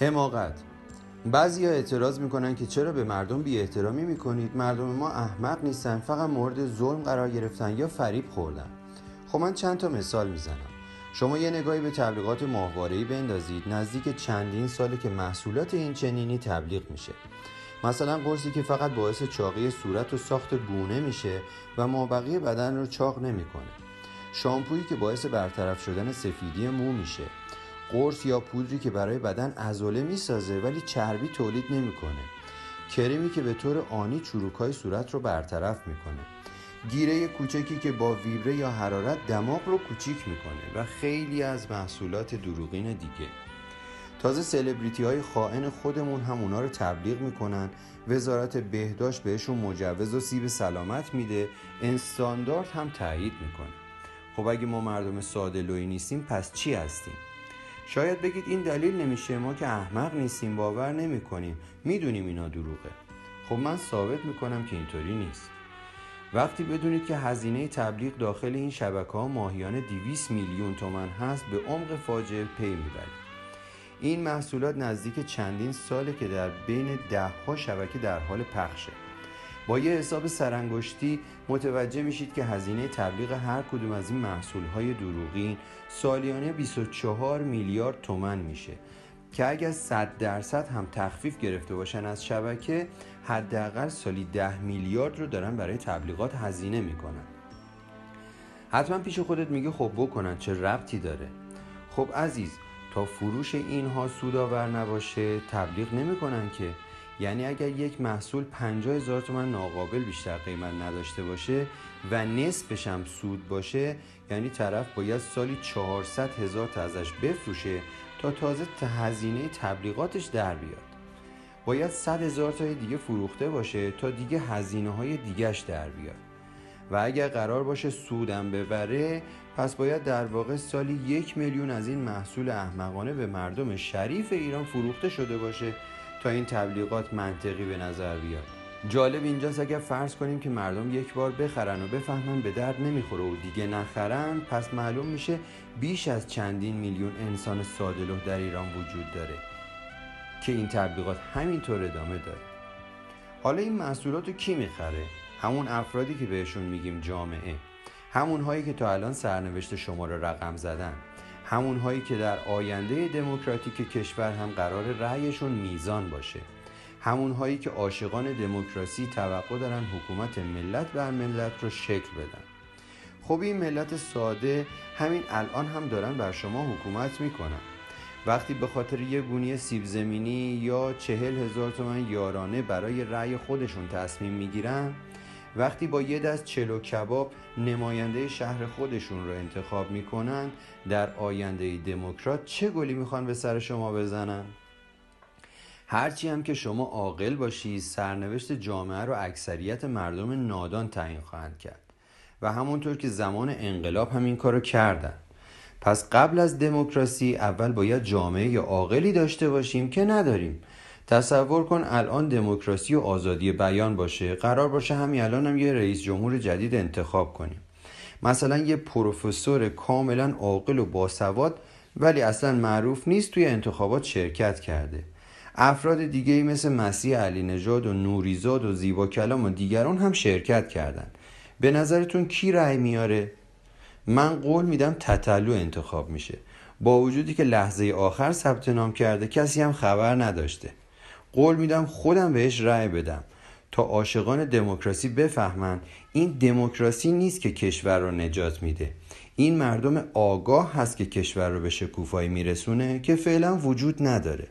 حماقت. بعضی ها اعتراض می‌کنن که چرا به مردم بی احترامی می‌کنید؟ مردم ما احمق نیستن فقط مورد ظلم قرار گرفتن یا فریب خوردن. خب من چند تا مثال می‌زنم. شما یه نگاهی به تبلیغات ماهواره‌ای بندازید نزدیک چندین ساله که محصولات این چنینی تبلیغ میشه. مثلا قرصی که فقط باعث چاقی صورت و ساخت گونه میشه و مابقی بدن رو چاق نمی‌کنه. شامپویی که باعث برطرف شدن سفیدی مو میشه. قرص یا پودری که برای بدن ازوله می‌سازه ولی چربی تولید نمی‌کنه. کریمی که به طور آنی چروکای صورت رو برطرف می‌کنه. گیره کوچکی که با ویبره یا حرارت دماغ رو کوچیک می‌کنه و خیلی از محصولات دروغین دیگه. تازه سلبریتی های خائن خودمون هم اونا رو تبلیغ می‌کنن. وزارت بهداشت بهشون مجوز و سیب سلامت میده. استاندارد هم تایید می‌کنه. خب اگه ما مردم ساده لوی نیستیم پس چی هستیم؟ شاید بگید این دلیل نمیشه ما که احمق نیستیم باور نمی کنیم می‌دونیم اینا دروغه. خب من ثابت می‌کنم که اینطوری نیست. وقتی بدونید که هزینه تبلیغ داخل این شبکه ها ماهیانه 200 میلیون تومن هست به عمق فاجعه پی می‌برید. این محصولات نزدیک چندین ساله که در بین ده ها شبکه در حال پخشه. با یه حساب سرانگشتی متوجه میشید که هزینه تبلیغ هر کدوم از این محصول های دروغین سالیانه 24 میلیارد تومن میشه. که اگر 100 درصد هم تخفیف گرفته باشن از شبکه حداقل سالی 10 میلیارد رو دارن برای تبلیغات هزینه می‌کنن. حتما پیش خودت میگه خب بکنن چه ربطی داره؟ خب عزیز تا فروش اینها سودآور نباشه تبلیغ نمی‌کنن که. یعنی اگر یک محصول 50 هزار تومن ناقابل بیشتر قیمت نداشته باشه و نصفش هم سود باشه یعنی طرف باید سالی 400 هزار تا ازش بفروشه تا تازه هزینه تبلیغاتش در بیاد. باید 100 هزار تای دیگه فروخته باشه تا دیگه هزینه های دیگهش در بیاد. و اگر قرار باشه سودم ببره پس باید در واقع سالی یک میلیون از این محصول احمقانه به مردم شریف ایران فروخته شده باشه. تا این تبلیغات منطقی به نظر بیاد. جالب اینجاست اگر فرض کنیم که مردم یک بار بخرن و بفهمن به درد نمی‌خوره و دیگه نخرن پس معلوم میشه بیش از چندین میلیون انسان سادلوه در ایران وجود داره که این تبلیغات همینطور ادامه داره. حالا این محصولات رو کی می‌خره؟ همون افرادی که بهشون میگیم جامعه. همون هایی که تا الان سرنوشت شما رو رقم زدن. همون هایی که در آینده دموکراتیک کشور هم قرار رأیشون میزان باشه. همون هایی که عاشقان دموکراسی توقع دارن حکومت ملت بر ملت رو شکل بدن. خب این ملت ساده همین الان هم دارن بر شما حکومت می‌کنن. وقتی به خاطر یه گونی سیب زمینی یا چهل هزار تومن یارانه برای رأی خودشون تصمیم می‌گیرن وقتی با یه دست چلو کباب نماینده شهر خودشون رو انتخاب می‌کنن در آینده دموکرات چه گلی می‌خوان به سر شما بزنن؟ هرچی هم که شما عاقل باشی سرنوشت جامعه رو اکثریت مردم نادان تعیین خواهند کرد. و همونطور که زمان انقلاب هم این کارو کردن. پس قبل از دموکراسی اول باید جامعه عاقلی داشته باشیم که نداریم. تصور کن الان دموکراسی و آزادی بیان باشه. قرار باشه همین الان هم یه رئیس جمهور جدید انتخاب کنیم. مثلا یه پروفسور کاملا عاقل و باسواد ولی اصلا معروف نیست توی انتخابات شرکت کرده. افراد دیگه ای مثل مسیح علی نژاد و نوریزاد و زیبا کلام و دیگران هم شرکت کردن. به نظرتون کی رأی میاره؟ من قول میدم تتلو انتخاب میشه. با وجودی که لحظه آخر ثبت نام کرده کسی هم خبر نداشته. قول میدم خودم بهش رأی بدم. تا عاشقان دموکراسی بفهمن این دموکراسی نیست که کشور رو نجات میده. این مردم آگاه هست که کشور رو به شکوفایی میرسونه که فعلا وجود نداره.